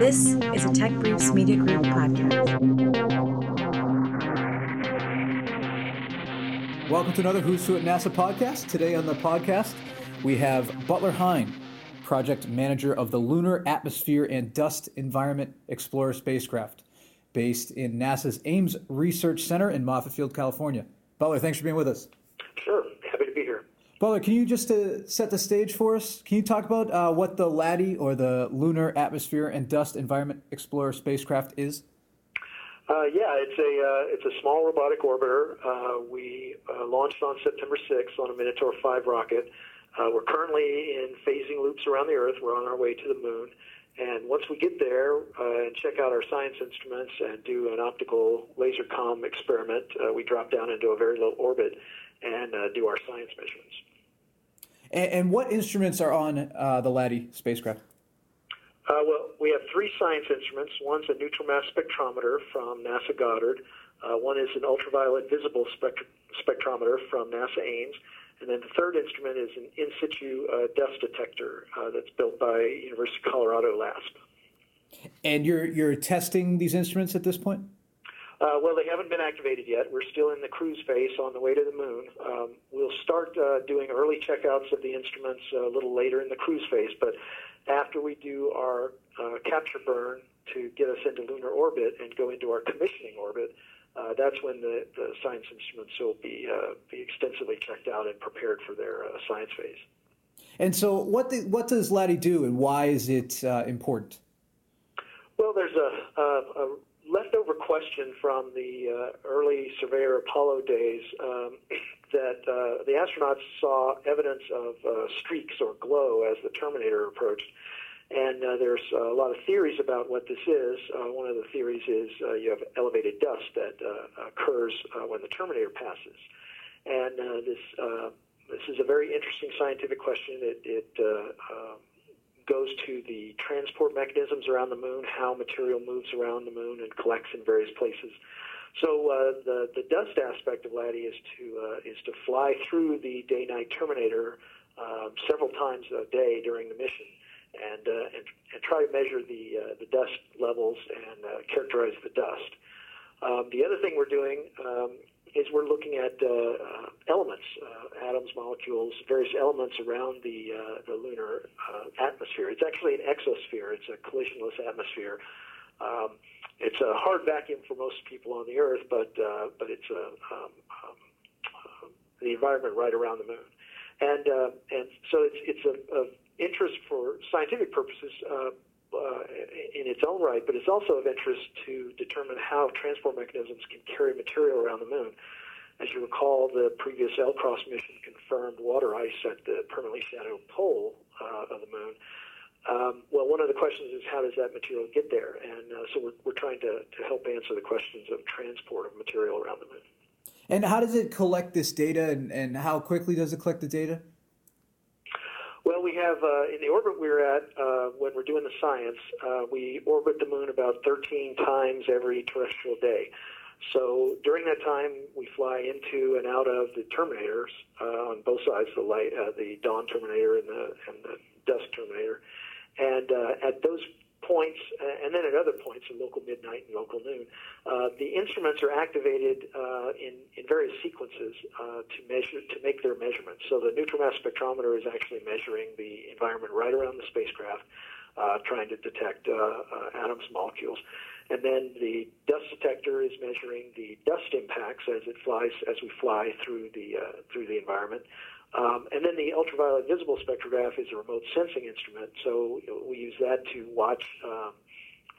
This is a Tech Briefs Media Group podcast. Welcome to another Who's Who at NASA podcast. Today on the podcast, we have Butler Hine, project manager of the Lunar Atmosphere and Dust Environment Explorer spacecraft, based in NASA's Ames Research Center in Moffett Field, California. Butler, thanks for being with us. Sure, happy to be here. Butler, can you just uh, set the stage for us? Can you talk about uh, what the LADEE, or the Lunar Atmosphere and Dust Environment Explorer spacecraft, is? Uh, yeah, it's a uh, it's a small robotic orbiter. Uh, we uh, launched on September 6th on a Minotaur 5 rocket. we're currently in phasing loops around the Earth. We're on our way to the Moon. And once we get there and check out our science instruments and do an optical laser comm experiment, we drop down into a very low orbit and do our science measurements. And, and what instruments are on uh, the LADEE spacecraft? Uh, well, we have three science instruments. One's a neutral mass spectrometer from NASA Goddard. Uh, one is an ultraviolet visible spect- spectrometer from NASA Ames. And then the third instrument is an in situ uh, dust detector uh, that's built by University of Colorado LASP. And you're, you're testing these instruments at this point? Uh, well, they haven't been activated yet. We're still in the cruise phase on the way to the moon. Um, we'll start uh, doing early checkouts of the instruments a little later in the cruise phase, but after we do our uh, capture burn to get us into lunar orbit and go into our commissioning orbit, uh, that's when the, the science instruments will be, uh, be extensively checked out and prepared for their uh, science phase. And so, what, the, what does LADEE do, and why is it important? Well, there's a, a, a question from the uh, early Surveyor Apollo days um, that uh, the astronauts saw evidence of uh, streaks or glow as the Terminator approached. And uh, there's a lot of theories about what this is. Uh, one of the theories is uh, you have elevated dust that occurs when the Terminator passes. And this this is a very interesting scientific question. It, it um, goes to the transport mechanisms around the moon, how material moves around the moon and collects in various places. So uh, the the dust aspect of LADEE is to uh, is to fly through the day-night terminator uh, several times a day during the mission, and uh, and, and try to measure the uh, the dust levels and uh, characterize the dust. Um, the other thing we're doing um, is we're looking at uh, elements, atoms, molecules, various elements around the, uh, the lunar uh, atmosphere. It's actually an exosphere. It's a collisionless atmosphere. Um, it's a hard vacuum for most people on the Earth, but uh, but it's a, um, um, the environment right around the moon, and and so it's it's of, interest for scientific purposes uh, in its own right, but it's also of interest to determine how transport mechanisms can carry material around the moon. As you recall, the previous L-CROSS mission confirmed water ice at the permanently shadowed pole uh, of the moon. Um, well, one of the questions is how does that material get there? And uh, so we're, we're trying to, to help answer the questions of transport of material around the moon. And how does it collect this data, and, and how quickly does it collect the data? Well, we have uh, in the orbit we're at uh, when we're doing the science, uh, we orbit the moon about 13 times every terrestrial day. So during that time, we fly into and out of the terminators uh, on both sides, the light, uh, the dawn terminator and the and the dusk terminator. And uh, at those points, uh, and then at other points in local midnight and local noon, uh, the instruments are activated uh, in, in various sequences uh, to measure to make their measurements. So the neutral mass spectrometer is actually measuring the environment right around the spacecraft, uh, trying to detect uh, atoms, molecules. And then the dust detector is measuring the dust impacts as it flies as we fly through the through the environment. Um, and then the ultraviolet visible spectrograph is a remote sensing instrument, so we use that to watch um,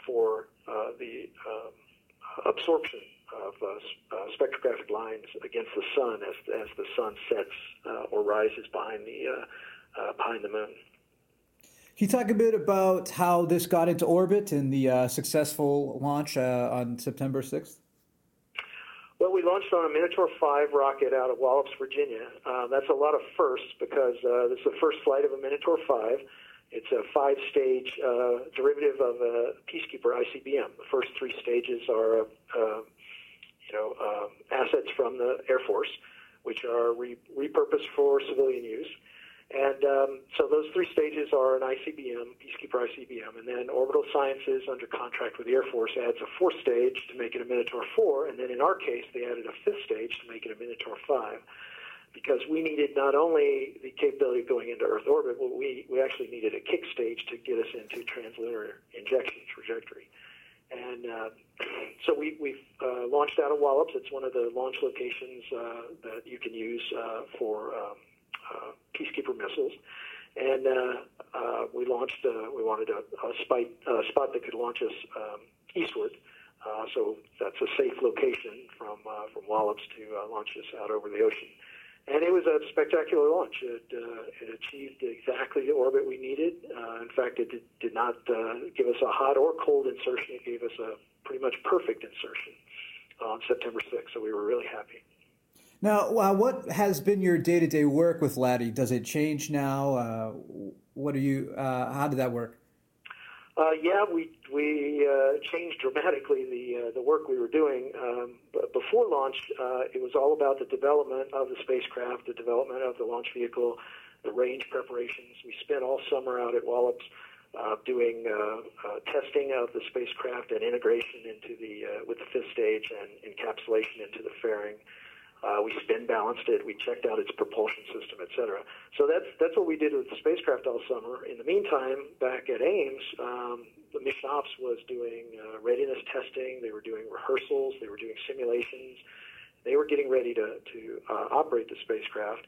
for uh, the um, absorption of uh, uh, spectrographic lines against the sun as, as the sun sets uh, or rises behind the uh, uh, behind the moon. Can you talk a bit about how this got into orbit and the successful launch on September 6th? Well, we launched on a Minotaur 5 rocket out of Wallops, Virginia. Uh, that's a lot of firsts because uh, this is the first flight of a Minotaur 5. It's a five stage uh, derivative of a Peacekeeper ICBM. The first three stages are uh, you know, um, assets from the Air Force, which are re- repurposed for civilian use. And um, so those three stages are an ICBM, Peacekeeper ICBM, and then Orbital Sciences, under contract with the Air Force, adds a fourth stage to make it a Minotaur 4, and then in our case, they added a fifth stage to make it a Minotaur 5, because we needed not only the capability of going into Earth orbit, but we, we actually needed a kick stage to get us into translunar injection trajectory. And uh, so we, we've uh, launched out of Wallops. It's one of the launch locations uh, that you can use uh, for um, Peacekeeper missiles. And uh, uh, we launched, uh, we wanted a, a spot, uh, spot that could launch us um, eastward. Uh, so that's a safe location from, uh, from Wallops to uh, launch us out over the ocean. And it was a spectacular launch. It, uh, it achieved exactly the orbit we needed. Uh, in fact, it did, did not uh, give us a hot or cold insertion. It gave us a pretty much perfect insertion on September 6th. So we were really happy. Now, uh, what has been your day-to-day work with LADEE? Does it change now? Uh, what are you? Uh, how did that work? Uh, yeah, we we uh, changed dramatically the uh, the work we were doing. Um, before launch, it was all about the development of the spacecraft, the development of the launch vehicle, the range preparations. We spent all summer out at Wallops. Uh, doing uh, uh, testing of the spacecraft and integration into the with the fifth stage and encapsulation into the fairing. Uh, we spin balanced it. We checked out its propulsion system, et cetera. So that's that's what we did with the spacecraft all summer. In the meantime, back at Ames, um, the mission ops was doing uh, readiness testing. They were doing rehearsals. They were doing simulations. They were getting ready to to uh, operate the spacecraft.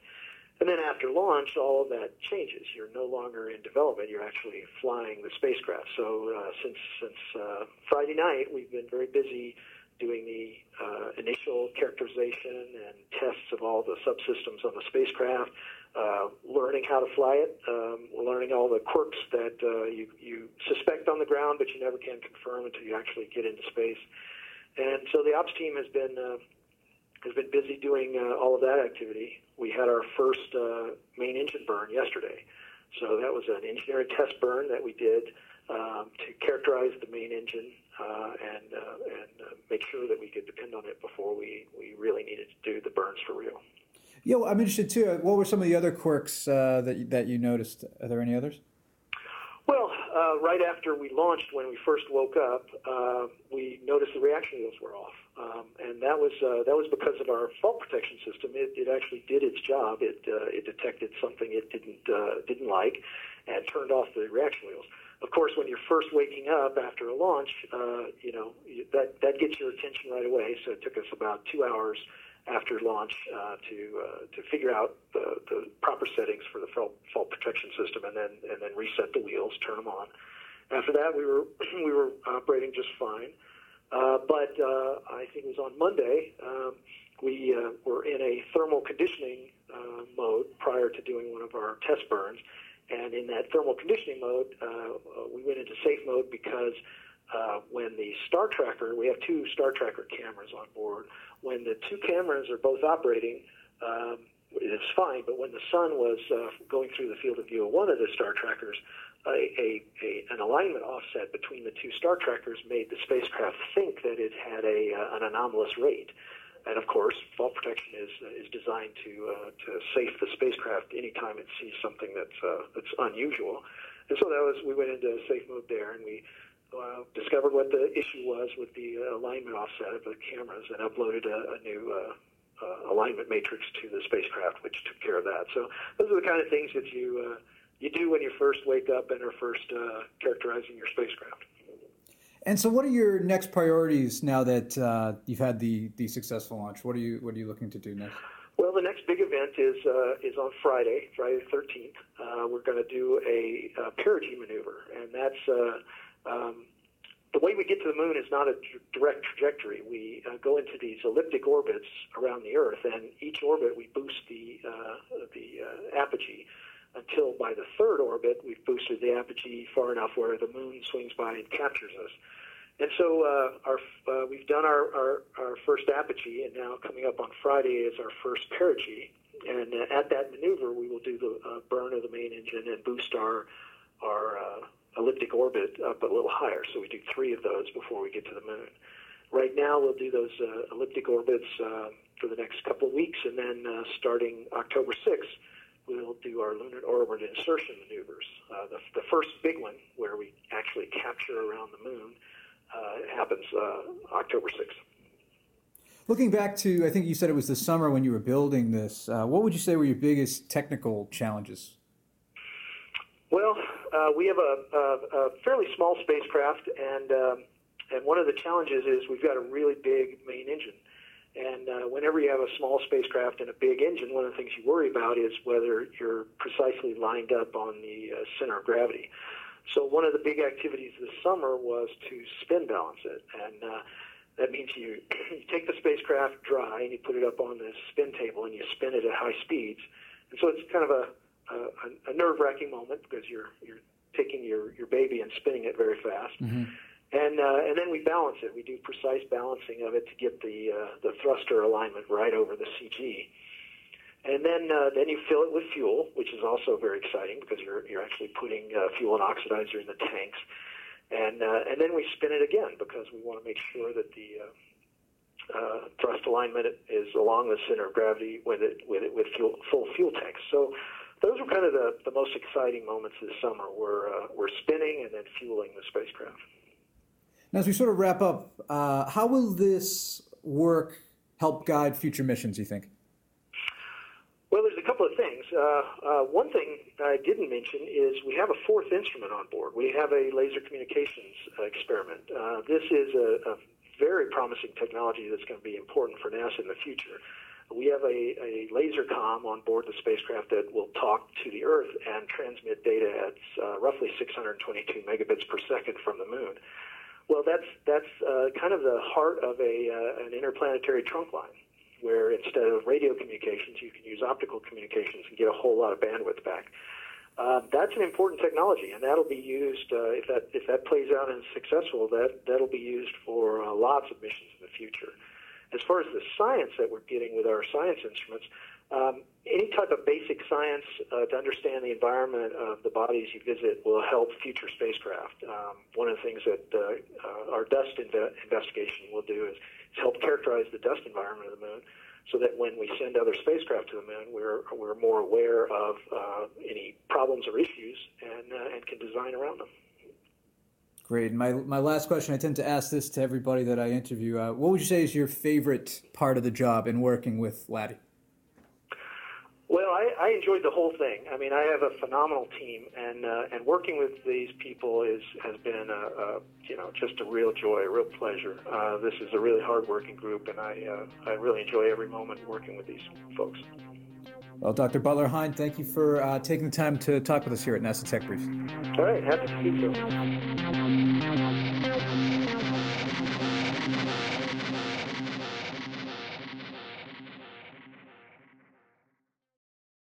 And then after launch, all of that changes. You're no longer in development. You're actually flying the spacecraft. So uh, since since uh, Friday night, we've been very busy doing the uh, initial characterization and tests of all the subsystems on the spacecraft, uh, learning how to fly it, um, learning all the quirks that uh, you, you suspect on the ground, but you never can confirm until you actually get into space. And so the ops team has been uh, has been busy doing uh, all of that activity. We had our first uh, main engine burn yesterday, so that was an engineering test burn that we did um, to characterize the main engine uh, and uh, and uh, make sure that we could depend on it before we, we really needed to do the burns for real. Yeah, well, I'm interested too. What were some of the other quirks uh, that that you noticed? Are there any others? Well, uh, right after we launched, when we first woke up, uh, we noticed the reaction wheels were off, um, and that was that was because of our fault protection system. It, it actually did its job. It it detected something it didn't didn't like, and turned off the reaction wheels of course, when you're first waking up after a launch, uh, you know that that gets your attention right away. So it took us about two hours after launch uh, to uh, to figure out the, the proper settings for the fault, protection system, and then and then reset the wheels, turn them on. After that, we were we were operating just fine. Uh, but uh, I think it was on Monday. Um, we uh, were in a thermal conditioning uh, mode prior to doing one of our test burns, and in that thermal conditioning mode, uh, uh, we went into safe mode because uh, when the Star Tracker, we have two Star Tracker cameras on board. When the two cameras are both operating, um, it's fine. But when the sun was uh, going through the field of view of one of the Star Trackers, a, a, a, an alignment offset between the two Star Trackers made the spacecraft think that it had a, uh, an anomalous rate. And of course, fault protection is is designed to uh, to safe the spacecraft anytime it sees something that's uh, that's unusual. And so that was we went into safe mode there, and we uh, discovered what the issue was with the alignment offset of the cameras, and uploaded a, a new uh, uh, alignment matrix to the spacecraft, which took care of that. So those are the kind of things that you uh, you do when you first wake up and are first characterizing your spacecraft. And so, what are your next priorities now that uh, you've had the, the successful launch? What are you What are you looking to do next? Well, the next big event is uh, is on Friday, Friday the thirteenth. Uh, we're going to do a, a perigee maneuver, and that's uh, um, the way we get to the moon is not a direct trajectory. We uh, go into these elliptic orbits around the Earth, and each orbit we boost the uh, the uh, apogee until by the third orbit we've boosted the apogee far enough where the moon swings by and captures us. And so uh, our, uh, we've done our, our, our, first apogee, and now coming up on Friday is our first perigee. And uh, at that maneuver, we will do the uh, burn of the main engine and boost our, our uh, elliptic orbit up a little higher. So we do three of those before we get to the moon. Right now, we'll do those uh, elliptic orbits for the next couple of weeks, and then starting October 6th, we'll do our lunar orbit insertion maneuvers. Uh, the, the first big one, where we actually capture around the moon, uh, happens uh, October 6th. Looking back to, I think you said it was the summer when you were building this. Uh, what would you say were your biggest technical challenges? Well, uh, we have a, a, a, fairly small spacecraft, and um, and one of the challenges is we've got a really big main engine. And uh, whenever you have a small spacecraft and a big engine, one of the things you worry about is whether you're precisely lined up on the uh, center of gravity. So one of the big activities this summer was to spin balance it, and uh, that means you, you take the spacecraft dry and you put it up on this spin table and you spin it at high speeds. And so it's kind of a, a, a nerve-wracking moment because you're you're taking your, your baby and spinning it very fast. Mm-hmm. And uh, and then we balance it. We do precise balancing of it to get the uh, the thruster alignment right over the CG. And then uh, then you fill it with fuel, which is also very exciting because you're you're actually putting uh, fuel and oxidizer in the tanks. And uh, and then we spin it again because we want to make sure that the uh, thrust alignment is along the center of gravity with it with it with fuel, full fuel tanks. So those were kind of the, the most exciting moments this summer. We're we're spinning and then fueling the spacecraft. Now, as we sort of wrap up, uh, how will this work help guide future missions, you think? Well, there's a couple of things. Uh, uh, one thing I didn't mention is we have a fourth instrument on board. We have a laser communications experiment. Uh, this is a, a, very promising technology that's going to be important for NASA in the future. We have a, a laser com on board the spacecraft that will talk to the Earth and transmit data at uh, roughly 622 megabits per second from the moon. Well, that's that's uh, kind of the heart of a uh, an interplanetary trunk line, where instead of radio communications, you can use optical communications and get a whole lot of bandwidth back. Uh, that's an important technology, and that'll be used uh, if that if that plays out and is successful. That that'll be used for uh, lots of missions in the future. As far as the science that we're getting with our science instruments, um, any type of basic science uh, to understand the environment of the bodies you visit will help future spacecraft. Um, one of the things that uh, uh, our dust inve- investigation will do is, is, help characterize the dust environment of the moon so that when we send other spacecraft to the moon, we're, we're more aware of uh, any problems or issues and, uh, and can design around them. Great. My, my last question I tend to ask this to everybody that I interview. Uh, what would you say is your favorite part of the job in working with LADEE? Well, I, I enjoyed the whole thing. I mean, I have a phenomenal team, and uh, and working with these people is has been a, a you know just a real joy, a real pleasure. Uh, this is a really hard-working group, and I uh, I really enjoy every moment working with these folks. Well, Dr. Butler Hine, thank you for uh, taking the time to talk with us here at NASA Tech Briefs. All right, happy to speak to you.